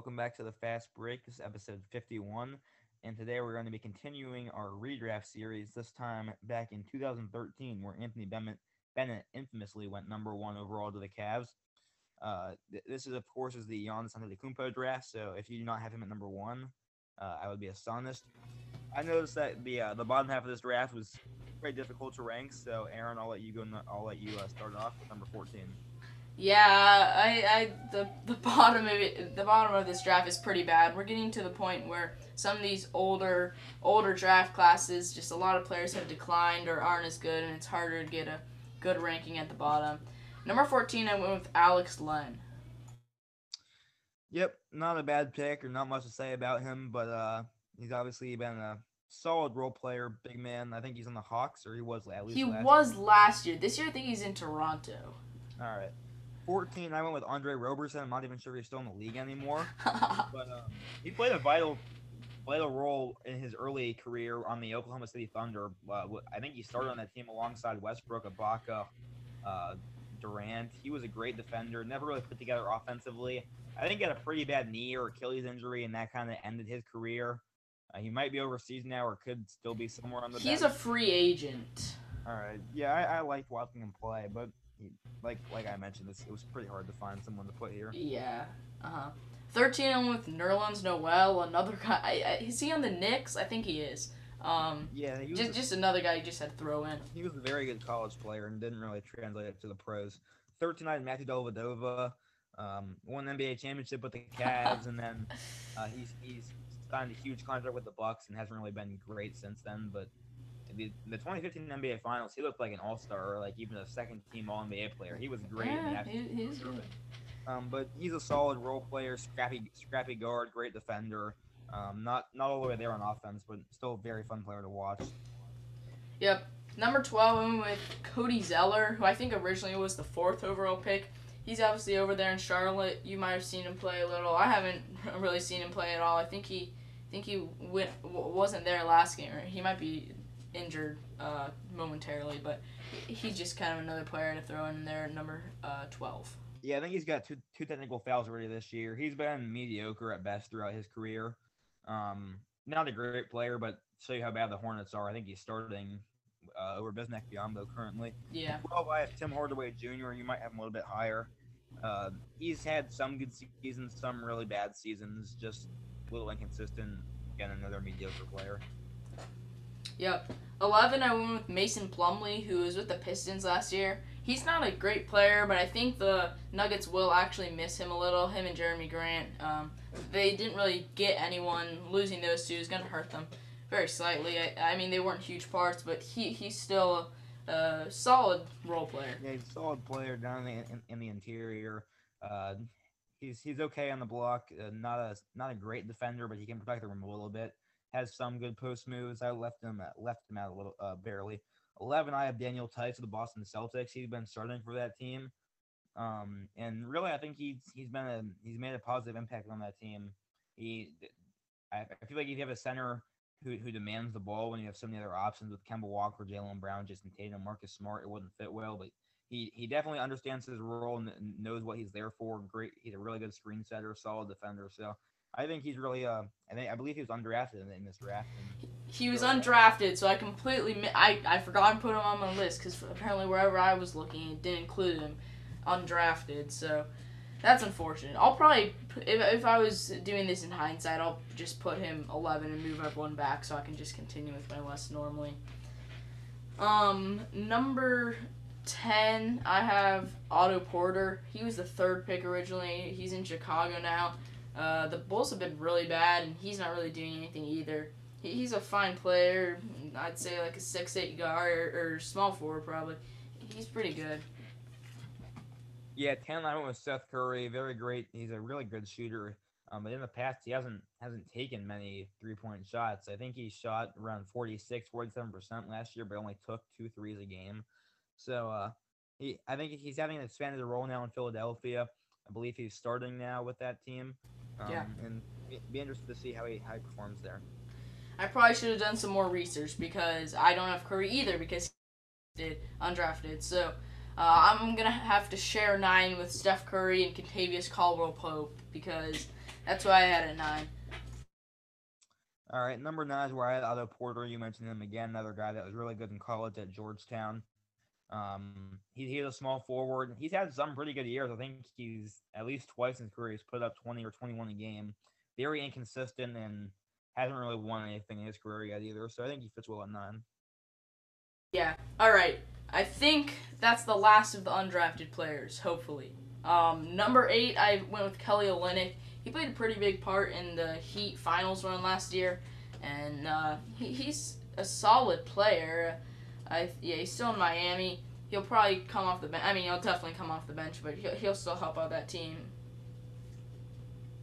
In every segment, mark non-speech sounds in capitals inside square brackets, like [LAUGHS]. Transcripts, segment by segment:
Welcome back to the Fast Break. This is episode 51, and today we're going to be continuing our redraft series. This time back in 2013, where Anthony Bennett, infamously went number one overall to the Cavs. Uh, th- this is, of course, is the Giannis Antetokounmpo draft. So if you do not have him at number one, uh, I would be astonished. I noticed that the uh, the bottom half of this draft was very difficult to rank. So Aaron, I'll let you go. I'll let you uh, start off with number 14. Yeah, I, I the the bottom of it, the bottom of this draft is pretty bad. We're getting to the point where some of these older older draft classes, just a lot of players have declined or aren't as good, and it's harder to get a good ranking at the bottom. Number fourteen, I went with Alex Len. Yep, not a bad pick, or not much to say about him, but uh, he's obviously been a solid role player, big man. I think he's on the Hawks, or he was at least. He last was last year. This year, I think he's in Toronto. All right. 14, I went with Andre Roberson. I'm not even sure if he's still in the league anymore. [LAUGHS] but um, he played a vital vital role in his early career on the Oklahoma City Thunder. Uh, I think he started on that team alongside Westbrook, Ibaka, uh, Durant. He was a great defender, never really put together offensively. I think he had a pretty bad knee or Achilles injury, and that kind of ended his career. Uh, he might be overseas now, or could still be somewhere on the. He's bench. a free agent. All right. Yeah, I, I liked watching him play, but he, like like I mentioned, this it was pretty hard to find someone to put here. Yeah. Uh huh. Thirteen, with Nerlens Noel, another guy. I, I, is he on the Knicks? I think he is. Um, Yeah, he was just a- just another guy you just had to throw in. He was a very good college player and didn't really translate it to the pros. 13 eyed Matthew Dellavedova, um, won an NBA championship with the [LAUGHS] Cavs, and then uh, he's he's signed a huge contract with the Bucks and hasn't really been great since then. But the, the 2015 NBA Finals, he looked like an All Star, or like even a second team All NBA player. He was great. in Yeah, that. he, he's good. Um, but he's a solid role player, scrappy scrappy guard, great defender. Um, not not all the way there on offense, but still a very fun player to watch. Yep. Number 12, I went with Cody Zeller, who I think originally was the fourth overall pick. He's obviously over there in Charlotte. You might have seen him play a little. I haven't [LAUGHS] really seen him play at all. I think he, think he went, wasn't there last game. Or he might be injured uh, momentarily, but he's just kind of another player to throw in there number uh, 12. Yeah, I think he's got two two technical fouls already this year. He's been mediocre at best throughout his career. Um, not a great player, but show you how bad the Hornets are. I think he's starting uh, over Bismack Biyombo currently. Yeah. Well, I have Tim Hardaway Jr. You might have him a little bit higher. Uh, he's had some good seasons, some really bad seasons. Just a little inconsistent. Again, another mediocre player. Yep. 11, I went with Mason Plumlee, who was with the Pistons last year. He's not a great player, but I think the Nuggets will actually miss him a little. Him and Jerami Grant. Um, they didn't really get anyone. Losing those two is going to hurt them very slightly. I, I mean, they weren't huge parts, but he, he's still a, a solid role player. Yeah, he's a solid player down in the, in, in the interior. Uh, he's he's okay on the block. Uh, not a not a great defender, but he can protect the rim a little bit. Has some good post moves. I left him at, left him out a little uh, barely. Eleven, I have Daniel Theis of the Boston Celtics. He's been starting for that team, um, and really, I think he's he's been a he's made a positive impact on that team. He, I, feel like if you have a center who, who demands the ball when you have so many other options with Kemba Walker, Jaylen Brown, Jayson Tatum, Marcus Smart, it wouldn't fit well. But he, he definitely understands his role and knows what he's there for. Great, he's a really good screen setter, solid defender. So I think he's really uh, I think I believe he was undrafted in, this draft. He was undrafted, so I completely mi- I I forgot to put him on my list because apparently wherever I was looking, it didn't include him undrafted. So that's unfortunate. I'll probably if if I was doing this in hindsight, I'll just put him 11 and move everyone back so I can just continue with my list normally. Um, number 10, I have Otto Porter. He was the third pick originally. He's in Chicago now. Uh, the Bulls have been really bad, and he's not really doing anything either. He, he's a fine player. I'd say like a six eight guard or, or small forward probably. He's pretty good. yeah, ten I went with Seth Curry. Very great. He's a really good shooter. Um, but in the past, he hasn't hasn't taken many three point shots. I think he shot around 46, 47 percent last year, but only took two threes a game. So uh, he, I think he's having an expanded role now in Philadelphia. I believe he's starting now with that team. Um, Yeah. And be, interested to see how he how he performs there. I probably should have done some more research because I don't have Curry either because he did undrafted. So uh, I'm gonna have to share nine with Steph Curry and Kentavious Caldwell Pope because that's why I had it nine. All right, number nine is where I had Otto Porter. You mentioned him again, another guy that was really good in college at Georgetown. Um, he, he's a small forward. He's had some pretty good years. I think he's at least twice in his career he's put up 20 or 21 a game. Very inconsistent and hasn't really won anything in his career yet either. So I think he fits well at nine. Yeah. All right. I think that's the last of the undrafted players. Hopefully. Um, number eight, I went with Kelly Olynyk. He played a pretty big part in the Heat finals run last year, and uh, he, he's a solid player. I yeah, he's still in Miami. He'll probably come off the bench. I mean, he'll definitely come off the bench, but he'll, he'll still help out that team.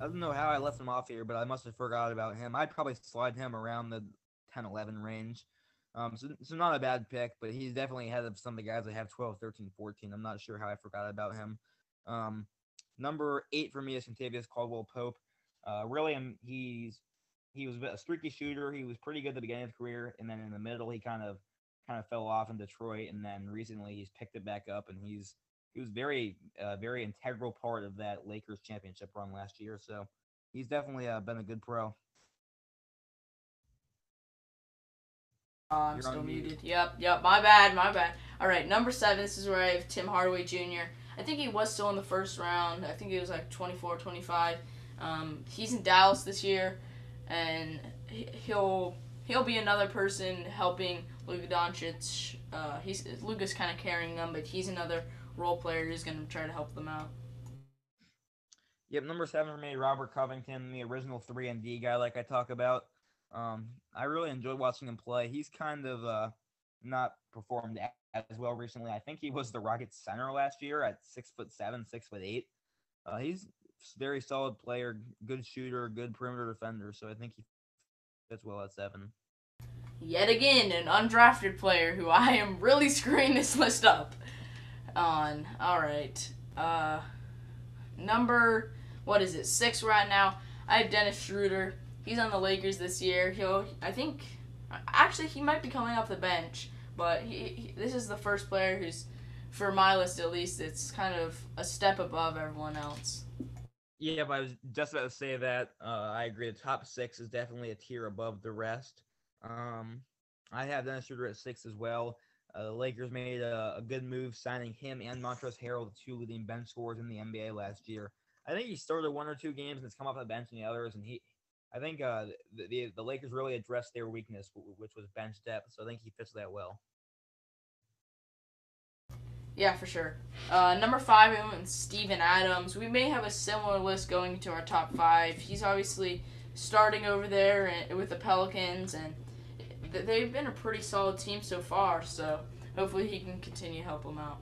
I don't know how I left him off here, but I must have forgot about him. I'd probably slide him around the 10 11 range. Um, so, so not a bad pick, but he's definitely ahead of some of the guys that have 12, 13, 14. I'm not sure how I forgot about him. Um, number eight for me is Kentavious Caldwell Pope. Uh, really, um, he's he was a streaky shooter. He was pretty good at the beginning of his career, and then in the middle, he kind of kind of fell off in Detroit, and then recently he's picked it back up, and he's he was very uh, very integral part of that Lakers championship run last year. So he's definitely uh, been a good pro. Uh, I'm You're still muted. Yep, yep. My bad, my bad. All right, number seven. This is where I have Tim Hardaway Jr. I think he was still in the first round. I think he was like 24, 25. Um, he's in Dallas this year, and he'll he'll be another person helping Luka Doncic. Uh, he's Luka's kind of carrying them, but he's another role player who's going to try to help them out. Yep, number seven for me, Robert Covington, the original three and D guy, like I talk about. Um, I really enjoyed watching him play. He's kind of uh, not performed as well recently. I think he was the Rockets center last year at six foot seven, six foot eight. Uh, he's very solid player, good shooter, good perimeter defender. So I think he fits well at seven. Yet again, an undrafted player who I am really screwing this list up on. All right, uh, number what is it? Six right now. I have Dennis Schroeder. He's on the Lakers this year. He'll, I think, actually, he might be coming off the bench. But he, he, this is the first player who's, for my list at least, it's kind of a step above everyone else. Yeah, but I was just about to say that. Uh, I agree. The top six is definitely a tier above the rest. Um, I have Dennis Schroeder at six as well. Uh, the Lakers made a, a, good move signing him and Montrezl Harrell, the two leading bench scorers in the NBA last year. I think he started one or two games and has come off the bench in the others, and he I think uh, the, the, the Lakers really addressed their weakness, which was bench depth. So I think he fits that well. Yeah, for sure. Uh, number five, we went Steven Adams. We may have a similar list going to our top five. He's obviously starting over there with the Pelicans, and they've been a pretty solid team so far. So hopefully he can continue to help them out.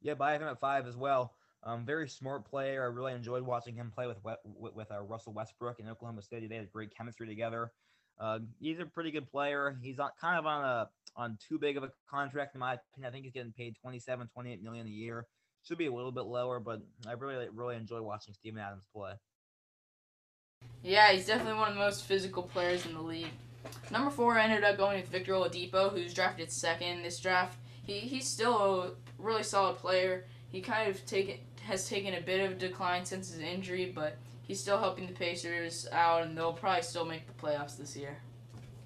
Yeah, but I have him at five as well. Um, very smart player. I really enjoyed watching him play with with, with uh, Russell Westbrook in Oklahoma City. They had great chemistry together. Uh, he's a pretty good player. He's on, kind of on a on too big of a contract in my opinion. I think he's getting paid 27, 28 million a year. Should be a little bit lower, but I really really enjoy watching Steven Adams play. Yeah, he's definitely one of the most physical players in the league. Number four ended up going with Victor Oladipo, who's drafted second this draft. He he's still a really solid player. He kind of taken has taken a bit of decline since his injury, but he's still helping the Pacers out, and they'll probably still make the playoffs this year.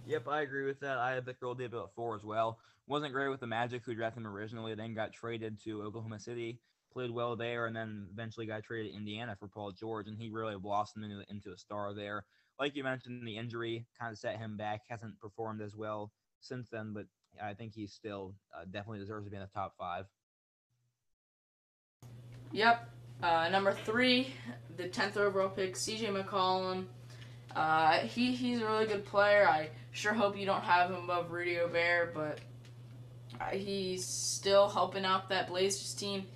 Yep, I agree with that. I had Victor Oladipo at four as well. Wasn't great with the Magic, who drafted him originally, then got traded to Oklahoma City. Played well there, and then eventually got traded to Indiana for Paul George, and he really blossomed into, into a star there. Like you mentioned, the injury kind of set him back. Hasn't performed as well since then, but I think he still uh, definitely deserves to be in the top five. Yep. Uh, number three, the tenth overall pick, C.J. McCollum. Uh, he he's a really good player. I sure hope you don't have him above Rudy Gobert, but uh, he's still helping out that Blazers team,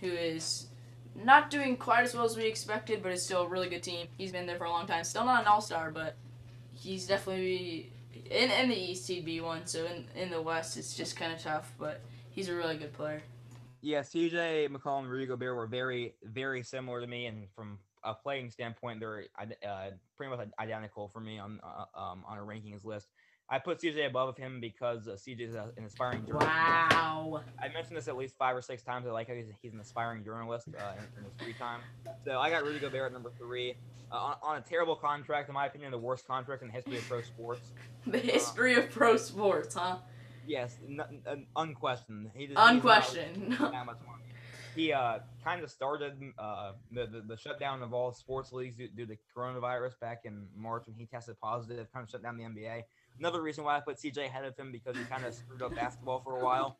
who is not doing quite as well as we expected, but it's still a really good team. He's been there for a long time. Still not an All Star, but he's definitely in in the East he'd be one. So in in the West it's just kind of tough, but he's a really good player. Yeah, CJ McCollum and Rudy Gobert were very, very similar to me, and from a playing standpoint, they're uh, pretty much identical for me on uh, um, on a rankings list. I put CJ above him because uh, CJ is an aspiring journalist. Wow. I mentioned this at least five or six times. I like how he's, he's an aspiring journalist uh, in, in his free time. So I got Rudy Gobert at number three. Uh, on, on a terrible contract, in my opinion, the worst contract in the history of pro sports. [LAUGHS] The history of pro sports, huh? Yes, n- n- unquestioned. He, not- Unquestioned. [LAUGHS] that much money. He uh, kind of started uh, the, the the shutdown of all sports leagues due, due to coronavirus back in March when he tested positive, kind of shut down the NBA. Another reason why I put CJ ahead of him because he kind of screwed up basketball for a while.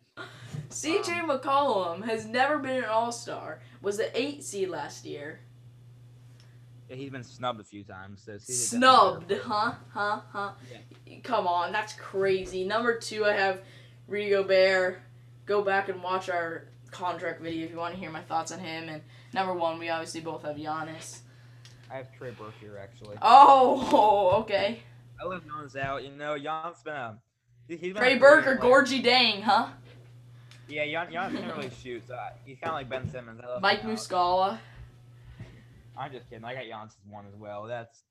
CJ um, McCollum has never been an All Star. Was the eight seed last year. Yeah, he's been snubbed a few times. So Snubbed, huh? Huh? Huh? Come on, that's crazy. Number two, I have Rudy Gobert. Go back and watch our contract video if you want to hear my thoughts on him. And number one, we obviously both have Giannis. I have Trey Burke here actually. Oh, [LAUGHS] okay. I left Giannis out. You know, Giannis been a he's been Trey Burke or. Gorgui Dieng, huh? Yeah, Gian- Giannis can't really shoot. So he's kind of like Ben Simmons. Mike. Muscala. I'm just kidding. I got Giannis one as well. That's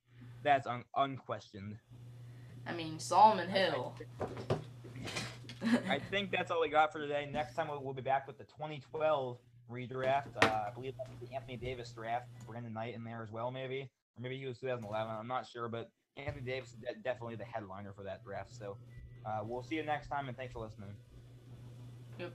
that's un- unquestioned. I mean, Solomon Hill. I think that's all we got for today. Next time we'll, we'll be back with the 2012 redraft. Uh, I believe that's the Anthony Davis draft. Brandon Knight in there as well, maybe, or maybe he was 2011. I'm not sure, but Anthony Davis is de- definitely the headliner for that draft. So uh, we'll see you next time, and thanks for listening. Yep.